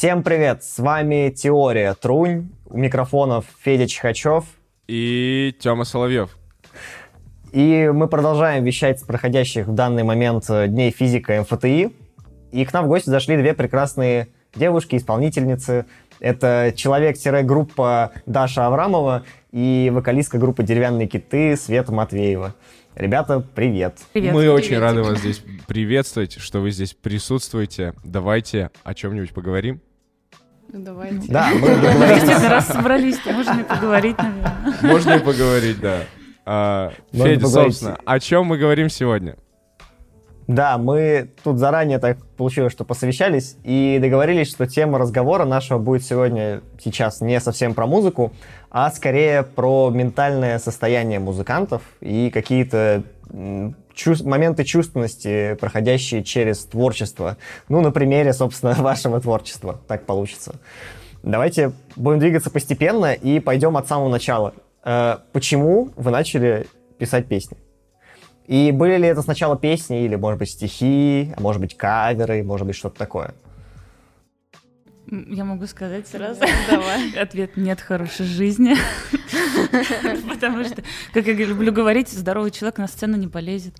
Всем привет! С вами Теория Трунь. У микрофонов Федя Чихачев. И Тёма Соловьев. И мы продолжаем вещать с проходящих в данный момент Дней физика МФТИ. И к нам в гости зашли две прекрасные девушки-исполнительницы. Это человек-группа Даша Аврамова и вокалистка группы «Деревянные киты» Света Матвеева. Ребята, привет. Привет. Мы привет. очень рады вас здесь приветствовать, что вы здесь присутствуете. Давайте о чем-нибудь поговорим. Ну, давайте. Да, мы договорились. раз собрались, можно и поговорить, наверное. Можно и поговорить, да. А, Федя, собственно, о чем мы говорим сегодня? Да, мы тут заранее так получилось, что посовещались и договорились, что тема разговора нашего будет сегодня сейчас не совсем про музыку, а скорее про ментальное состояние музыкантов и какие-то чувств, моменты чувственности, проходящие через творчество. Ну, на примере, собственно, вашего творчества. Так получится. Давайте будем двигаться постепенно и пойдем от самого начала. Э, почему вы начали писать песни? И были ли это сначала песни, или, может быть, стихи, а может быть, каверы, может быть, что-то такое? Я могу сказать сразу. Давай. Ответ нет хорошей жизни. Потому что, как я люблю говорить, здоровый человек на сцену не полезет.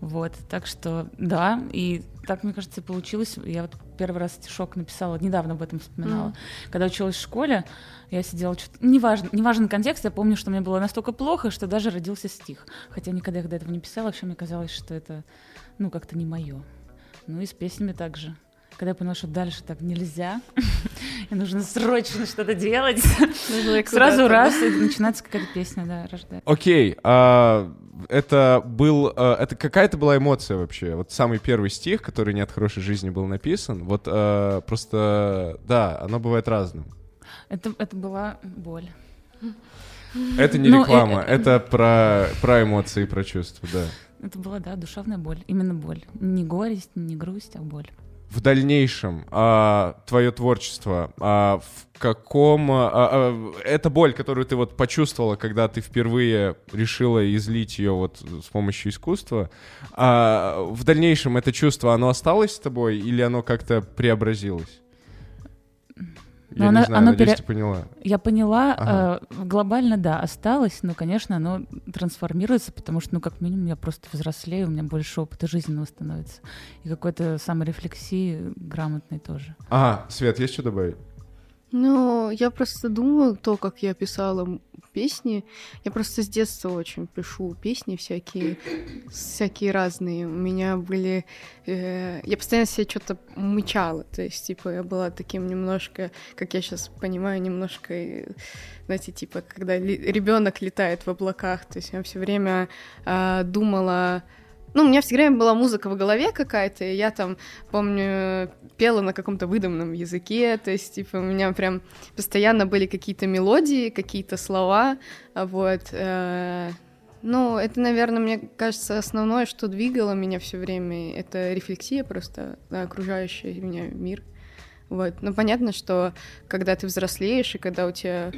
Вот. Так что да, и так, мне кажется, получилось. Я вот первый раз стишок написала, недавно об этом вспоминала. Когда училась в школе, я сидела что-то... Неважно, неважно контекст, я помню, что мне было настолько плохо, что даже родился стих. Хотя никогда я до этого не писала, вообще мне казалось, что это, ну, как-то не мое. Ну и с песнями также когда я поняла, что дальше так нельзя, и нужно срочно что-то делать, сразу раз, и начинается какая-то песня, да, рождается. Окей, а, это был, а, это какая-то была эмоция вообще? Вот самый первый стих, который не от хорошей жизни был написан, вот а, просто, да, оно бывает разным. Это, это была боль. Это не ну, реклама, э, это про, про эмоции, про чувства, да. Это была, да, душевная боль, именно боль. Не горесть, не грусть, а боль в дальнейшем а, твое творчество, а, в каком... А, а, эта боль, которую ты вот почувствовала, когда ты впервые решила излить ее вот с помощью искусства, а, в дальнейшем это чувство, оно осталось с тобой или оно как-то преобразилось? Но я она, не знаю, оно надеюсь, пере... ты поняла. Я поняла, ага. э, глобально, да, осталось, но, конечно, оно трансформируется, потому что, ну, как минимум, я просто взрослею, у меня больше опыта жизненного становится. И какой-то саморефлексии грамотной тоже. Ага, Свет, есть что добавить? Ну, я просто думаю, то, как я писала песни, я просто с детства очень пишу песни всякие, всякие разные. У меня были... Э, я постоянно себе что-то мычала, то есть, типа, я была таким немножко, как я сейчас понимаю, немножко, э, знаете, типа, когда ребенок летает в облаках, то есть я все время э, думала ну, у меня все время была музыка в голове какая-то, и я там, помню, пела на каком-то выдуманном языке, то есть, типа, у меня прям постоянно были какие-то мелодии, какие-то слова, вот. Э, ну, это, наверное, мне кажется, основное, что двигало меня все время, это рефлексия просто на окружающий меня мир. Вот. Но понятно, что когда ты взрослеешь, и когда у тебя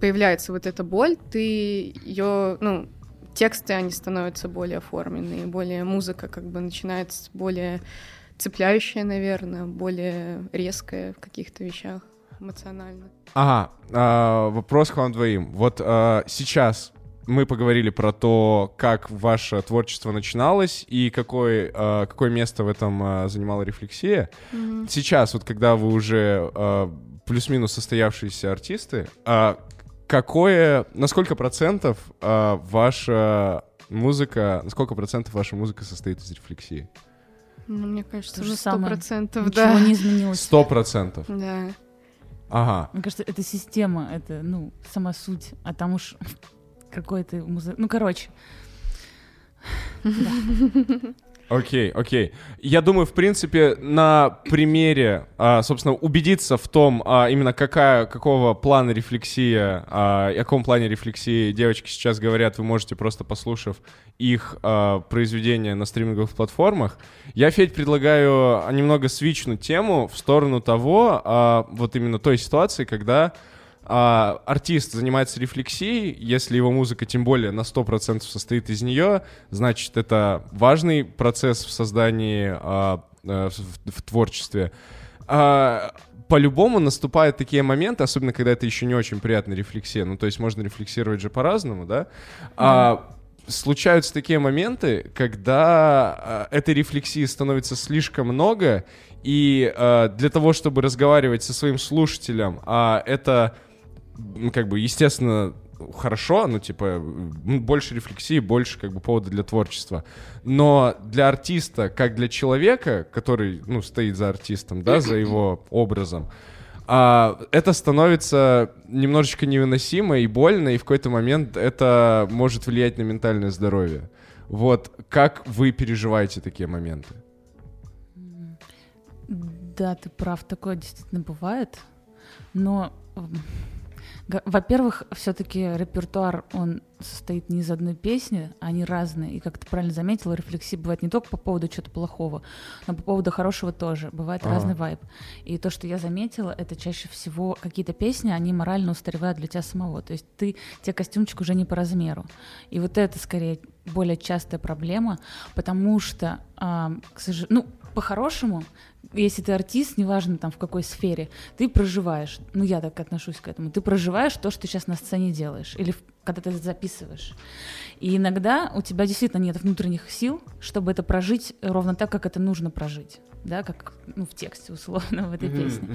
появляется вот эта боль, ты ее, ну, тексты, они становятся более оформленные, более музыка как бы начинается более цепляющая, наверное, более резкая в каких-то вещах эмоционально. Ага, а, вопрос к вам двоим. Вот а, сейчас мы поговорили про то, как ваше творчество начиналось и какое, а, какое место в этом а, занимала рефлексия. Mm-hmm. Сейчас, вот когда вы уже а, плюс-минус состоявшиеся артисты, а, какое, на сколько процентов э, ваша музыка, на сколько процентов ваша музыка состоит из рефлексии? Ну, мне кажется, уже сто процентов, да. Ничего не изменилось. Сто процентов? Да. Ага. Мне кажется, это система, это, ну, сама суть, а там уж какой-то музыка... Ну, короче. Окей, окей. Я думаю, в принципе, на примере, а, собственно, убедиться в том, а, именно какая, какого плана рефлексия, а, о каком плане рефлексии девочки сейчас говорят, вы можете просто послушав их произведения на стриминговых платформах. Я, Федь, предлагаю немного свичнуть тему в сторону того, вот именно той ситуации, когда а, артист занимается рефлексией, если его музыка тем более на 100% состоит из нее, значит, это важный процесс в создании, а, а, в, в творчестве. а, по-любому наступают такие моменты, особенно когда это еще не очень приятная рефлексия. Ну, то есть можно рефлексировать же по-разному, да? А, случаются такие моменты, когда э, этой рефлексии становится слишком много, и э, для того, чтобы разговаривать со своим слушателем, а это, как бы, естественно, хорошо, ну, типа, больше рефлексии, больше, как бы, повода для творчества. Но для артиста, как для человека, который, ну, стоит за артистом, да, за его образом, а, это становится немножечко невыносимо и больно, и в какой-то момент это может влиять на ментальное здоровье. Вот как вы переживаете такие моменты? Да, ты прав, такое действительно бывает. Но во-первых, все-таки репертуар, он состоит не из одной песни, они разные. И как ты правильно заметила, рефлексии бывает не только по поводу чего-то плохого, но по поводу хорошего тоже. Бывает ага. разный вайб. И то, что я заметила, это чаще всего какие-то песни, они морально устаревают для тебя самого. То есть ты, тебе костюмчик уже не по размеру. И вот это скорее более частая проблема, потому что, а, к сожалению, ну, по-хорошему, если ты артист, неважно там в какой сфере, ты проживаешь, ну я так отношусь к этому, ты проживаешь то, что ты сейчас на сцене делаешь, или когда ты записываешь. И иногда у тебя действительно нет внутренних сил, чтобы это прожить ровно так, как это нужно прожить да, как ну, в тексте условно в этой песне.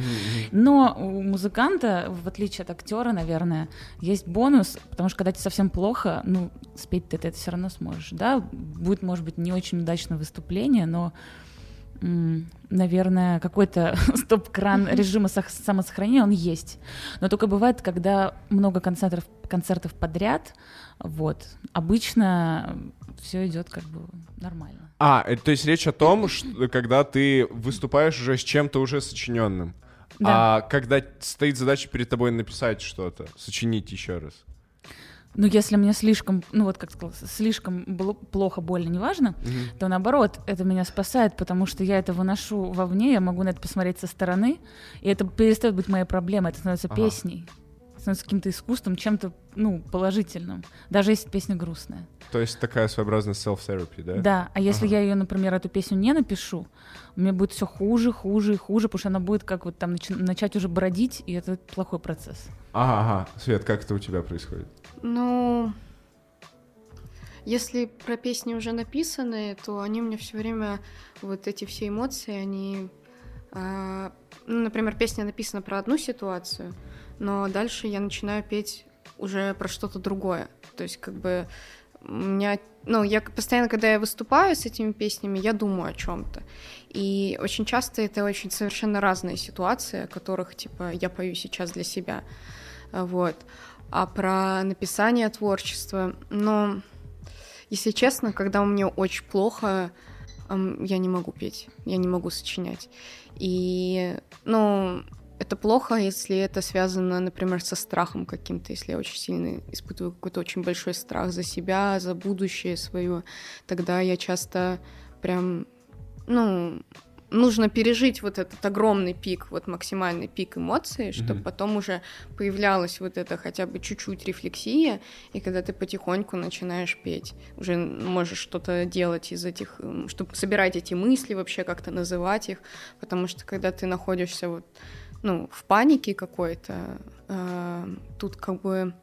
Но у музыканта, в отличие от актера, наверное, есть бонус, потому что когда тебе совсем плохо, ну, спеть ты это все равно сможешь, да, будет, может быть, не очень удачное выступление, но наверное, какой-то стоп-кран режима самосохранения, он есть. Но только бывает, когда много концертов, концертов подряд, вот, обычно все идет как бы нормально. А, это, то есть речь о том, что когда ты выступаешь уже с чем-то уже сочиненным. Да. А когда стоит задача перед тобой написать что-то, сочинить еще раз. Ну, если мне слишком, ну вот как сказал, слишком было плохо, больно, неважно, mm-hmm. то наоборот, это меня спасает, потому что я это выношу вовне, я могу на это посмотреть со стороны, и это перестает быть моей проблемой, это становится ага. песней, становится каким-то искусством, чем-то, ну, положительным, даже если песня грустная. То есть такая своеобразная self-therapy, да? Да, а если ага. я ее, например, эту песню не напишу, мне будет все хуже, хуже и хуже, потому что она будет как вот там нач- начать уже бродить, и это плохой процесс. Ага, ага. Свет, как это у тебя происходит? Ну, если про песни уже написаны, то они мне все время, вот эти все эмоции, они... Э, ну, например, песня написана про одну ситуацию, но дальше я начинаю петь уже про что-то другое. То есть, как бы, у меня, ну, я постоянно, когда я выступаю с этими песнями, я думаю о чем-то. И очень часто это очень совершенно разные ситуации, о которых, типа, я пою сейчас для себя. Вот. А про написание творчества, ну, если честно, когда у меня очень плохо, я не могу петь, я не могу сочинять. И, ну, это плохо, если это связано, например, со страхом каким-то, если я очень сильно испытываю какой-то очень большой страх за себя, за будущее свое, тогда я часто прям, ну, нужно пережить вот этот огромный пик, вот максимальный пик эмоций, чтобы mm-hmm. потом уже появлялась вот эта хотя бы чуть-чуть рефлексия, и когда ты потихоньку начинаешь петь, уже можешь что-то делать из этих, чтобы собирать эти мысли вообще, как-то называть их, потому что когда ты находишься вот, ну, в панике какой-то, э, тут как бы,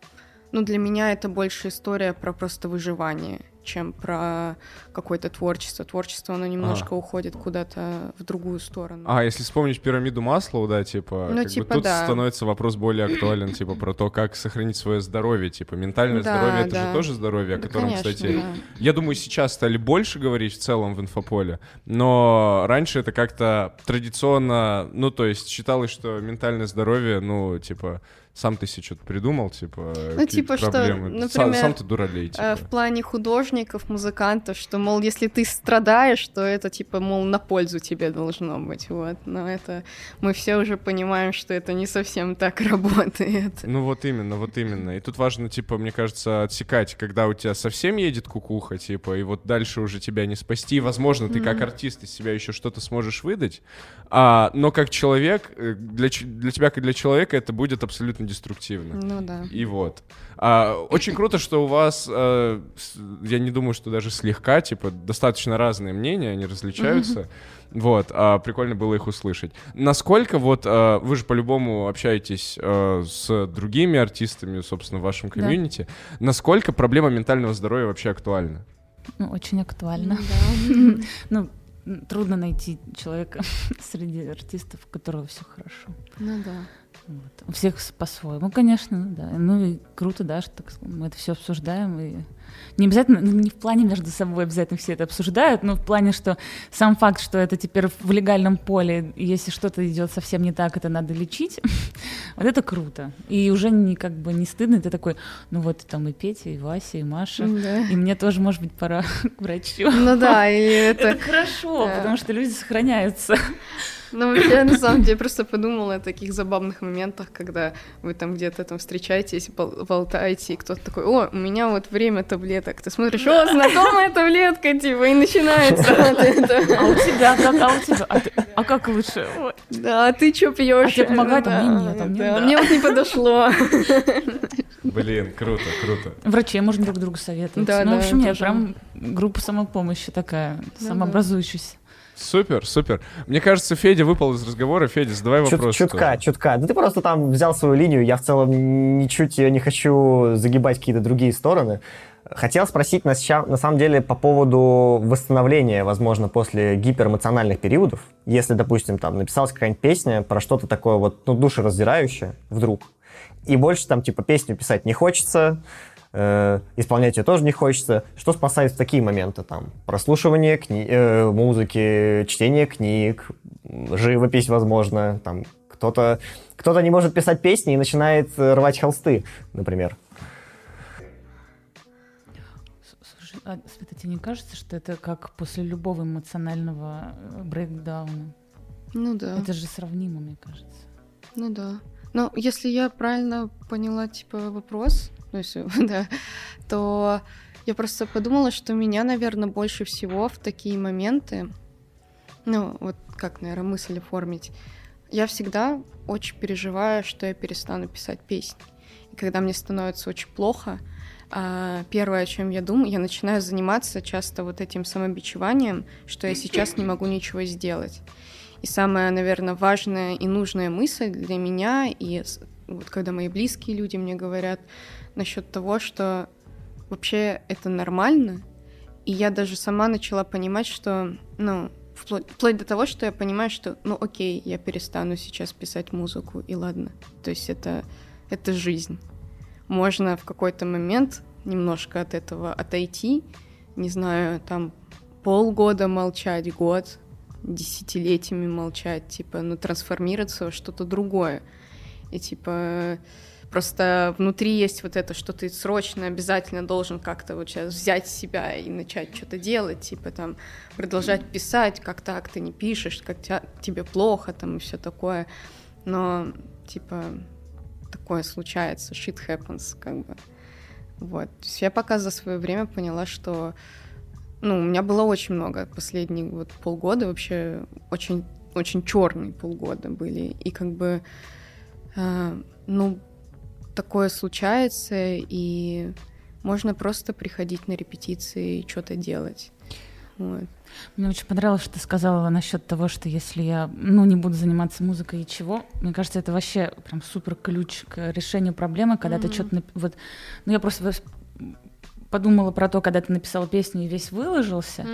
ну, для меня это больше история про просто выживание, чем про какое-то творчество. Творчество, оно немножко а. уходит куда-то в другую сторону. А, если вспомнить пирамиду Маслоу, да, типа, ну, типа бы, тут да. становится вопрос более актуален, типа, про то, как сохранить свое здоровье, типа, ментальное да, здоровье — это да. же тоже здоровье, о да, котором, конечно, кстати, да. я думаю, сейчас стали больше говорить в целом в инфополе, но раньше это как-то традиционно, ну, то есть считалось, что ментальное здоровье, ну, типа, сам ты себе что-то придумал, типа, ну, типа проблемы. Что, например, сам, сам ты дуралей, типа. Э, в плане художников, музыкантов, что, мол, если ты страдаешь, то это, типа, мол, на пользу тебе должно быть, вот. Но это мы все уже понимаем, что это не совсем так работает. Ну вот именно, вот именно. И тут важно, типа, мне кажется, отсекать, когда у тебя совсем едет кукуха, типа, и вот дальше уже тебя не спасти. Возможно, ты mm-hmm. как артист из себя еще что-то сможешь выдать, а, но как человек, э, для, для тебя как для человека это будет абсолютно деструктивно. Ну да. И вот. А, очень круто, что у вас, а, я не думаю, что даже слегка, типа, достаточно разные мнения, они различаются. Вот, а, прикольно было их услышать. Насколько вот, а, вы же по-любому общаетесь а, с другими артистами, собственно, в вашем Да. комьюнити, насколько проблема ментального здоровья вообще актуальна? Ну, очень актуально. Да. Ну, м, трудно найти человека среди артистов, у которого все хорошо. Ну да. Вот. У всех по-своему, конечно, да. Ну и круто, да, что так мы это все обсуждаем. И не обязательно, ну, не в плане между собой обязательно все это обсуждают, но в плане, что сам факт, что это теперь в легальном поле, если что-то идет совсем не так, это надо лечить, вот это круто. И уже не как бы не стыдно, ты такой, ну вот там и Петя, и Вася, и Маша, Да. и мне тоже, может быть, пора к врачу. Ну да, и Это это... хорошо, потому что люди сохраняются. Ну, вообще, я на самом деле просто подумала о таких забавных моментах, когда вы там где-то там встречаетесь, бол- болтаете, и кто-то такой, о, у меня вот время таблеток. Ты смотришь, о, знакомая таблетка, типа, и начинается вот А это. у тебя как? А у тебя? А, ты- а как лучше? Да, а ты что пьешь? А тебе помогает, а мне нет, а мне да. Мне вот не подошло. Блин, круто, круто. Врачей можно друг другу советовать. Да, ну, в да, общем, нет, тоже. прям группа самопомощи такая, да. самообразующаяся. Супер, супер. Мне кажется, Федя выпал из разговора. Федя, задавай Чут- вопрос. чутка, тоже. чутка. Да ты просто там взял свою линию, я в целом ничуть ее не хочу загибать какие-то другие стороны. Хотел спросить на, на самом деле по поводу восстановления, возможно, после гиперэмоциональных периодов. Если, допустим, там написалась какая-нибудь песня про что-то такое вот, ну, душераздирающее вдруг, и больше там, типа, песню писать не хочется, э, исполнять ее тоже не хочется. Что спасает в такие моменты? Там, прослушивание кни- э, музыки, чтение книг, живопись, возможно, там, кто-то кто не может писать песни и начинает э, рвать холсты, например. Слушай, а, Света, тебе не кажется, что это как после любого эмоционального э, брейкдауна? Ну да. Это же сравнимо, мне кажется. Ну да. Ну, если я правильно поняла, типа, вопрос, ну, если, да, то я просто подумала, что меня, наверное, больше всего в такие моменты, ну, вот как, наверное, мысль оформить, я всегда очень переживаю, что я перестану писать песни. И когда мне становится очень плохо, а, первое, о чем я думаю, я начинаю заниматься часто вот этим самобичеванием, что я сейчас не могу ничего сделать. И самая, наверное, важная и нужная мысль для меня, и вот когда мои близкие люди мне говорят насчет того, что вообще это нормально, и я даже сама начала понимать, что, ну, вплоть, вплоть до того, что я понимаю, что, ну, окей, я перестану сейчас писать музыку, и ладно. То есть это, это жизнь. Можно в какой-то момент немножко от этого отойти, не знаю, там полгода молчать, год, десятилетиями молчать, типа, ну, трансформироваться во что-то другое. И, типа, просто внутри есть вот это, что ты срочно обязательно должен как-то вот сейчас взять себя и начать что-то делать, типа, там, продолжать писать, как так ты не пишешь, как тя- тебе плохо, там, и все такое. Но, типа, такое случается, shit happens, как бы. Вот. Я пока за свое время поняла, что ну, у меня было очень много последние вот полгода, вообще очень, очень черные полгода были. И как бы, э, ну, такое случается, и можно просто приходить на репетиции и что-то делать. Вот. Мне очень понравилось, что ты сказала насчет того, что если я, ну, не буду заниматься музыкой и чего, мне кажется, это вообще прям супер ключ к решению проблемы, когда ты Мгм. что-то, вот, ну, я просто подумала про то, когда ты написал песню и весь выложился,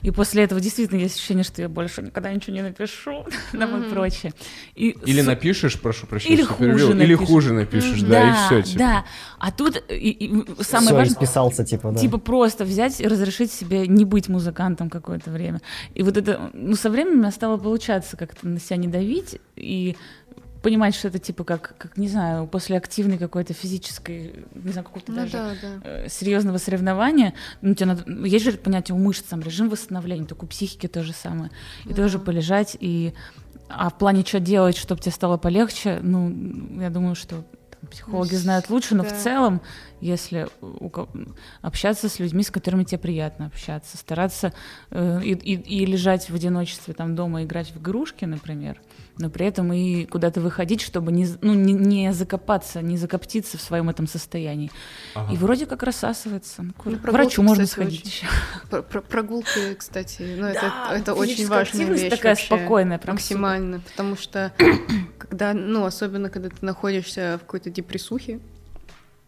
и после этого действительно есть ощущение, что я больше никогда ничего не напишу, там и Мгм. прочее. И Или су- напишешь, прошу прощения, Или хуже или напишешь. хуже напишешь, Мгм. да, и все. типа. Да, а тут и- и самое Всё, важное, исписался, типа, да. Типа просто взять и разрешить себе не быть музыкантом какое-то время. И вот это, ну, со временем у меня стало получаться как-то на себя не давить и понимать, что это типа как, как не знаю, после активной какой-то физической, не знаю, какого-то Ну даже да, да. э, серьезного соревнования, ну, тебе надо, ну, есть же понятие у мышц, там, режим восстановления, только у психики то же самое. И Да. тоже полежать, и... А в плане, что делать, чтобы тебе стало полегче, ну, я думаю, что там, психологи знают лучше, но Да. в целом, если у общаться с людьми, с которыми тебе приятно общаться, стараться э, и, и- и лежать в одиночестве там дома, играть в игрушки, например, но при этом и куда-то выходить, чтобы не, ну, не, не закопаться, не закоптиться в своем этом состоянии. Ага. И вроде как рассасывается. Ну, Ну, к прогулки, врачу можно кстати, сходить очень-. Про- прогулки, кстати, ну, это, Да, это очень важная активность вещь такая вообще. спокойная, прям максимально, потому что когда, ну, особенно когда ты находишься в какой-то депрессухе,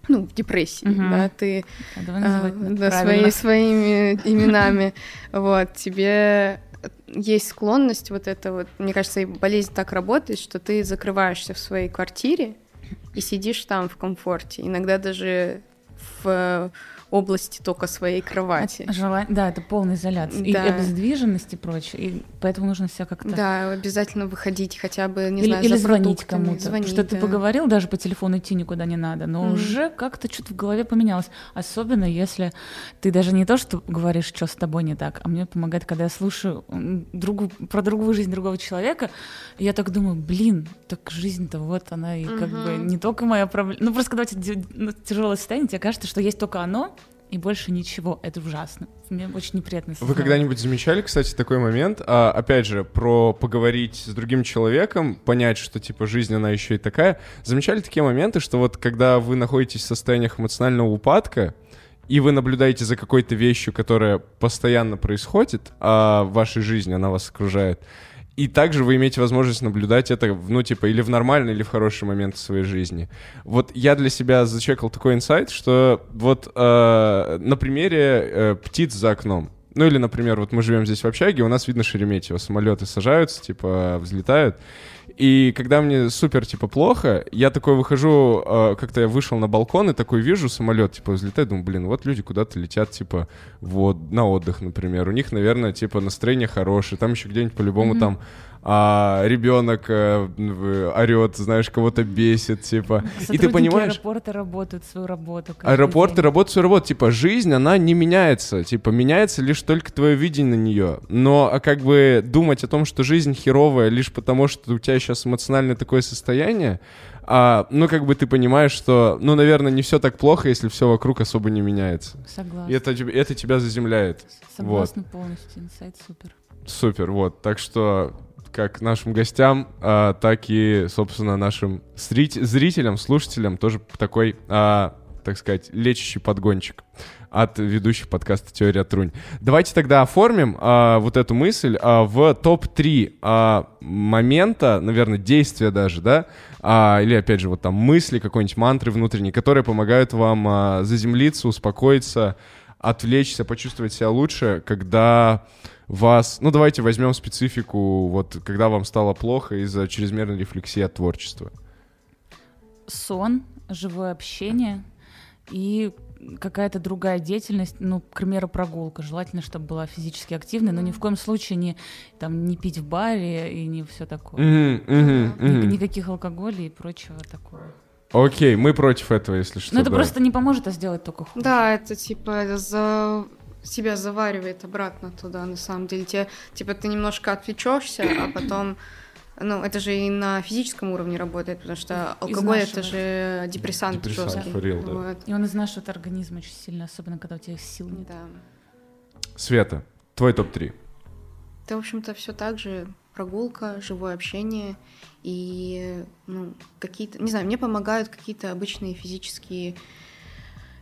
ну, в депрессии, Мгм. да, ты А, да, свои, своими именами, вот, тебе есть склонность вот это вот, мне кажется, и болезнь так работает, что ты закрываешься в своей квартире и сидишь там в комфорте, иногда даже в области только своей кровати. Желание, да, это полная изоляция. И Да. обездвиженность и прочее. И поэтому нужно себя как-то... Да, обязательно выходить хотя бы, не или знаю, или звонить кому-то. звонить, что ты да. поговорил, даже по телефону идти никуда не надо, но Мгм. уже как-то что-то в голове поменялось. Особенно если ты даже не то, что говоришь, что с тобой не так, а мне помогает, когда я слушаю другу, про другую жизнь другого человека, и я так думаю, блин, так жизнь-то вот она, и как бы не только моя проблема. Ну просто когда у тебя ну, тяжелое состояние, тебе кажется, что есть только оно, и больше ничего. Это ужасно. Мне очень неприятно. Вы когда-нибудь замечали, кстати, такой момент? А, опять же, про поговорить с другим человеком, понять, что типа жизнь она еще и такая. Замечали такие моменты, что вот когда вы находитесь в состояниях эмоционального упадка, и вы наблюдаете за какой-то вещью, которая постоянно происходит а в вашей жизни, она вас окружает, и также вы имеете возможность наблюдать это, ну, типа, или в нормальный, или в хороший момент своей жизни. Вот я для себя зачекал такой инсайт, что вот э, на примере э, птиц за окном. Ну или, например, вот мы живем здесь в общаге, у нас видно Шереметьево, самолеты сажаются, типа, взлетают. И когда мне супер, типа, плохо, я такой выхожу, э, как-то я вышел на балкон и такой вижу самолет, типа, взлетает, думаю, блин, вот люди куда-то летят, типа, вот, на отдых, например. У них, наверное, типа, настроение хорошее, там еще где-нибудь по-любому Мгм. там а, ребенок э, орет, знаешь, кого-то бесит, типа. И ты Сотрудники понимаешь, аэропорта работают свою работу. аэропорты день. работают свою работу, типа, жизнь, она не меняется, типа, меняется лишь только твое видение на нее. Но, а как бы думать о том, что жизнь херовая лишь потому, что у тебя сейчас эмоциональное такое состояние, а, ну, как бы ты понимаешь, что, ну, наверное, не все так плохо, если все вокруг особо не меняется. Согласна. И это, это тебя заземляет. Согласна полностью. Инсайт супер. Супер, вот. Так что как нашим гостям, а, так и, собственно, нашим зрит- зрителям, слушателям тоже такой, а, так сказать, лечащий подгончик от ведущих подкаста «Теория Трунь». Давайте тогда оформим а, вот эту мысль а, в топ-3 а, момента, наверное, действия даже, да, а, или, опять же, вот там мысли, какой-нибудь мантры внутренней, которые помогают вам а, заземлиться, успокоиться, отвлечься, почувствовать себя лучше, когда вас... Ну, давайте возьмем специфику, вот, когда вам стало плохо из-за чрезмерной рефлексии от творчества. Сон, живое общение и какая-то другая деятельность, ну, к примеру, прогулка. Желательно, чтобы была физически активной, но ни в коем случае не, там, не пить в баре и не все такое. Мгм, Ни- мгм. Никаких алкоголей и прочего такого. Окей, мы против этого, если что. Но Ну, это да. просто не поможет, а сделать только хуже. Да, это типа за себя заваривает обратно туда, на самом деле. Тебе, типа, ты немножко отвлечешься, а потом ну, это же и на физическом уровне работает, потому что алкоголь это же депрессант, Депрессант, жесткий. for real, да. Вот. И он изнашивает организм очень сильно, особенно когда у тебя сил нет. Да. Света, твой топ-3. Это, в общем-то, все так же прогулка, живое общение и ну, какие-то, не знаю, мне помогают какие-то обычные физические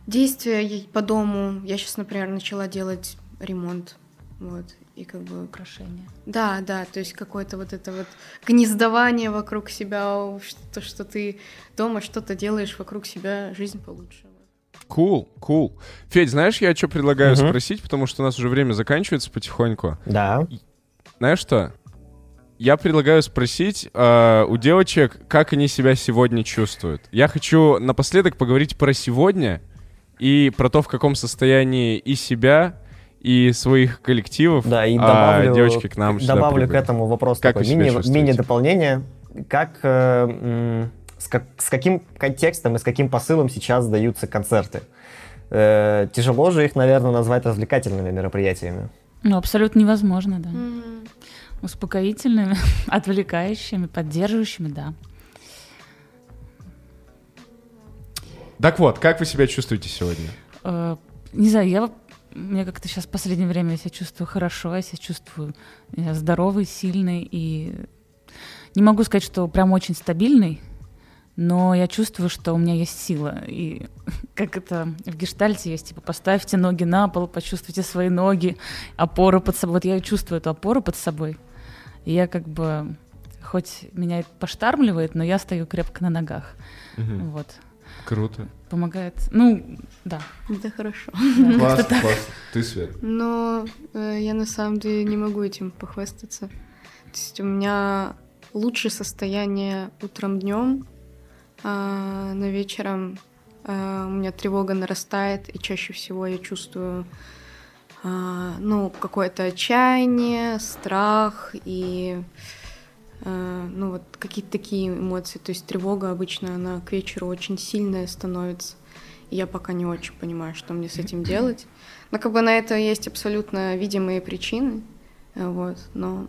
действия по дому. Я сейчас, например, начала делать ремонт, вот, и как бы Украшения. Да, да, то есть какое-то вот это вот гнездование вокруг себя, что, что ты дома что-то делаешь вокруг себя, жизнь получше. Кул, кул. Федь, знаешь, я что предлагаю Мгм. спросить, потому что у нас уже время заканчивается потихоньку. Да. Знаешь что? Я предлагаю спросить э, у девочек, как они себя сегодня чувствуют. Я хочу напоследок поговорить про сегодня и про то, в каком состоянии и себя, и своих коллективов Да, и а, добавлю, девочки к нам добавлю к этому вопрос Как такой мини, чувствуете? мини-дополнение. Как, э, с, как- с каким контекстом и с каким посылом сейчас даются концерты? Э, тяжело же их, наверное, назвать развлекательными мероприятиями. Ну, абсолютно невозможно, да. Успокоительными, отвлекающими, поддерживающими, да. Так вот, как вы себя чувствуете сегодня? Э, не знаю, я мне как-то сейчас в последнее время я себя чувствую хорошо, я себя чувствую я здоровый, сильный и не могу сказать, что прям очень стабильный, но я чувствую, что у меня есть сила. И как это в гештальте есть, типа, поставьте ноги на пол, почувствуйте свои ноги, опору под собой. Вот я чувствую эту опору под собой. И я как бы, хоть меня это поштармливает, но я стою крепко на ногах. Угу. Вот. Круто. Помогает. Ну, да. Это хорошо. Класс, класс. Ты, Свет? Но э, я на самом деле не могу этим похвастаться. То есть у меня лучшее состояние утром днем, а, но вечером а, у меня тревога нарастает, и чаще всего я чувствую а, ну, какое-то отчаяние, страх и ну вот какие-то такие эмоции. То есть тревога обычно она к вечеру очень сильная становится. И я пока не очень понимаю, что мне с этим делать. Но как бы на это есть абсолютно видимые причины. Вот, но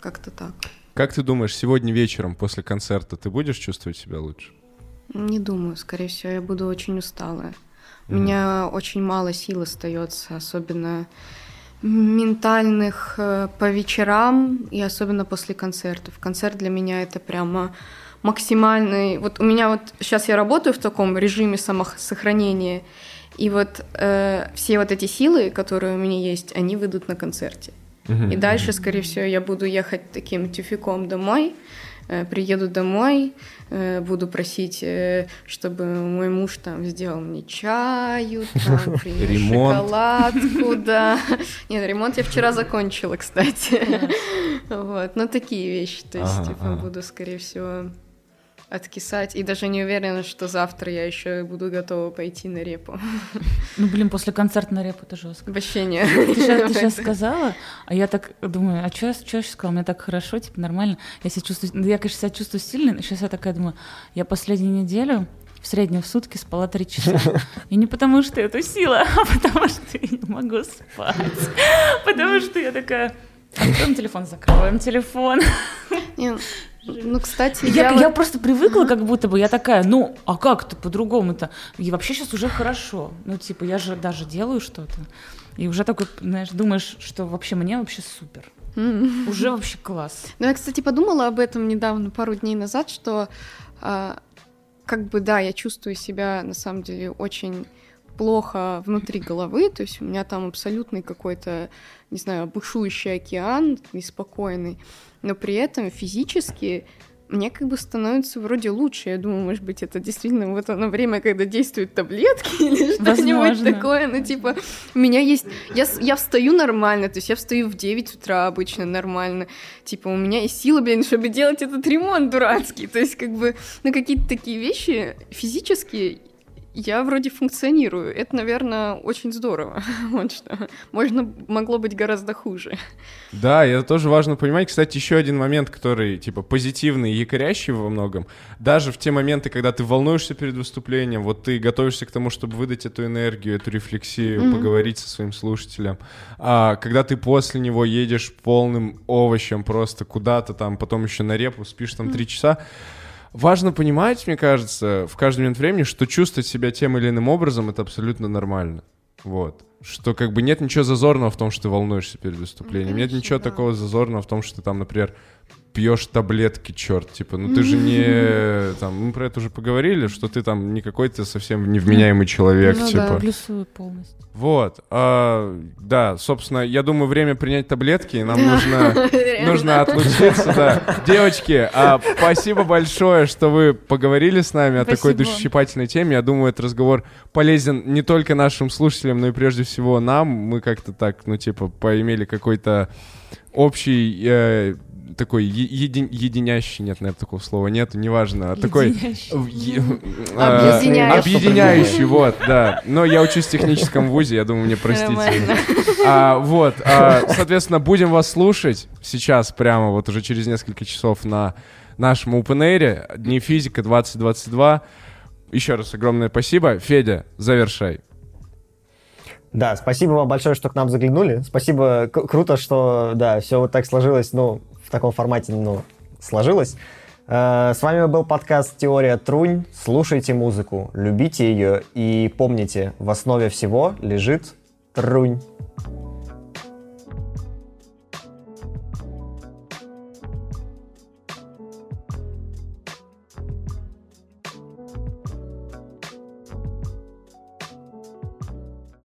как-то так. Как ты думаешь, сегодня вечером после концерта ты будешь чувствовать себя лучше? Не думаю, скорее всего, я буду очень усталая. У mm меня очень мало сил остается, особенно ментальных э, по вечерам и особенно после концертов. Концерт для меня это прямо максимальный. Вот у меня вот сейчас я работаю в таком режиме самосохранения, и вот э, все вот эти силы, которые у меня есть, они выйдут на концерте. И дальше, скорее всего, я буду ехать таким тюфиком домой, приеду домой, э, буду просить, э, чтобы мой муж там сделал мне чаю, там, шоколадку, да. Нет, ремонт я вчера закончила, кстати. Вот, но такие вещи, то есть, типа, буду, скорее всего, откисать. И даже не уверена, что завтра я еще буду готова пойти на репу. Ну, блин, после концерта на репу это жестко. Вообще не. Ты сейчас, ты сейчас сказала, а я так думаю, а что я, что я сейчас сказала? Мне так хорошо, типа, нормально. Я себя чувствую, ну, я, конечно, себя чувствую сильно, но сейчас я такая думаю, я последнюю неделю в среднем в сутки спала три часа. И не потому, что это сила, а потому, что я не могу спать. Потому что я такая, откроем телефон, закроем телефон. Ну, кстати, я, я, я просто привыкла, как будто бы я такая, ну, а как-то по-другому-то? И вообще сейчас уже хорошо. Ну, типа, я же даже делаю что-то. И уже такой, знаешь, думаешь, что вообще мне вообще супер. Уже вообще класс. Ну, я, кстати, подумала об этом недавно, пару дней назад, что а, как бы, да, я чувствую себя, на самом деле, очень плохо внутри головы, то есть у меня там абсолютный какой-то, не знаю, бушующий океан, неспокойный но при этом физически мне как бы становится вроде лучше. Я думаю, может быть, это действительно вот оно время, когда действуют таблетки или что-нибудь такое. Ну, типа, у меня есть... Я, я встаю нормально, то есть я встаю в 9 утра обычно нормально. Типа, у меня есть сила, блин, чтобы делать этот ремонт дурацкий. То есть, как бы, ну, какие-то такие вещи физические я вроде функционирую. Это, наверное, очень здорово. вот что. Можно, могло быть гораздо хуже. Да, это тоже важно понимать. Кстати, еще один момент, который, типа, позитивный и якорящий во многом. Даже в те моменты, когда ты волнуешься перед выступлением, вот ты готовишься к тому, чтобы выдать эту энергию, эту рефлексию, mm-hmm. поговорить со своим слушателем. А когда ты после него едешь полным овощем просто куда-то там, потом еще на репу, спишь там три mm-hmm. часа, важно понимать, мне кажется, в каждый момент времени, что чувствовать себя тем или иным образом — это абсолютно нормально. Вот. Что как бы нет ничего зазорного в том, что ты волнуешься перед выступлением. Ну, конечно, нет ничего да. такого зазорного в том, что ты там, например, пьешь таблетки, черт, типа, ну ты же не, там, мы про это уже поговорили, что ты там не какой-то совсем невменяемый человек, ну, типа. Да, плюсую полностью. Вот, а, да, собственно, я думаю, время принять таблетки, нам нужно, нужно отлучиться, да. Девочки, а, спасибо большое, что вы поговорили с нами о такой душесчипательной теме. Я думаю, этот разговор полезен не только нашим слушателям, но и прежде всего нам. Мы как-то так, ну, типа, поимели какой-то общий э, такой еди, единящий, нет, наверное, такого слова нет, неважно, а такой... Объединяющий, вот, да. Но я учусь в техническом вузе, я думаю, мне простите. А, вот, а, соответственно, будем вас слушать сейчас прямо вот уже через несколько часов на нашем Open Air, Дни физика 2022. Еще раз огромное спасибо. Федя, завершай. Да, спасибо вам большое, что к нам заглянули. Спасибо, круто, что, да, все вот так сложилось, ну, в таком формате, ну, сложилось. Э, с вами был подкаст «Теория Трунь». Слушайте музыку, любите ее и помните, в основе всего лежит Трунь.